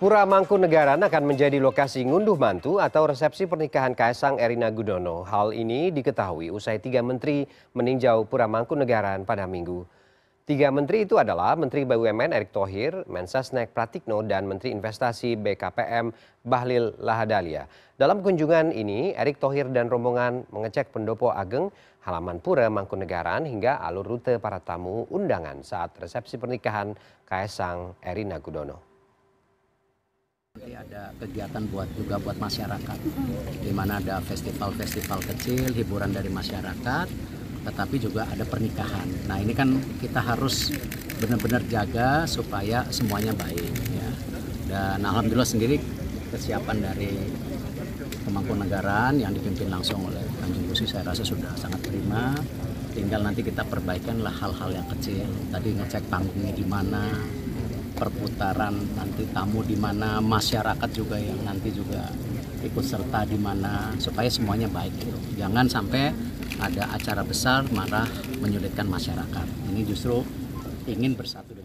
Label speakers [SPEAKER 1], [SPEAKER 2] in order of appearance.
[SPEAKER 1] Pura Mangkunegaran akan menjadi lokasi ngunduh mantu atau resepsi pernikahan Kaisang Erina Gudono. Hal ini diketahui usai tiga menteri meninjau Pura Mangkunegaran pada minggu. Tiga menteri itu adalah Menteri BUMN Erick Thohir, Mensesnek Pratikno, dan Menteri Investasi BKPM Bahlil Lahadalia. Dalam kunjungan ini, Erick Thohir dan rombongan mengecek pendopo ageng halaman Pura Mangkunegaran hingga alur rute para tamu undangan saat resepsi pernikahan Kaisang Erina Gudono.
[SPEAKER 2] Nanti ada kegiatan buat juga buat masyarakat, di mana ada festival-festival kecil, hiburan dari masyarakat, tetapi juga ada pernikahan. Nah ini kan kita harus benar-benar jaga supaya semuanya baik. Ya. Dan alhamdulillah sendiri kesiapan dari Kemangkunegaran yang dipimpin langsung oleh Tanjung Gusi saya rasa sudah sangat prima. Tinggal nanti kita perbaikanlah hal-hal yang kecil. Tadi ngecek panggungnya di mana, perputaran nanti tamu di mana, masyarakat juga yang nanti juga ikut serta di mana supaya semuanya baik gitu. Jangan sampai ada acara besar marah menyulitkan masyarakat. Ini justru ingin bersatu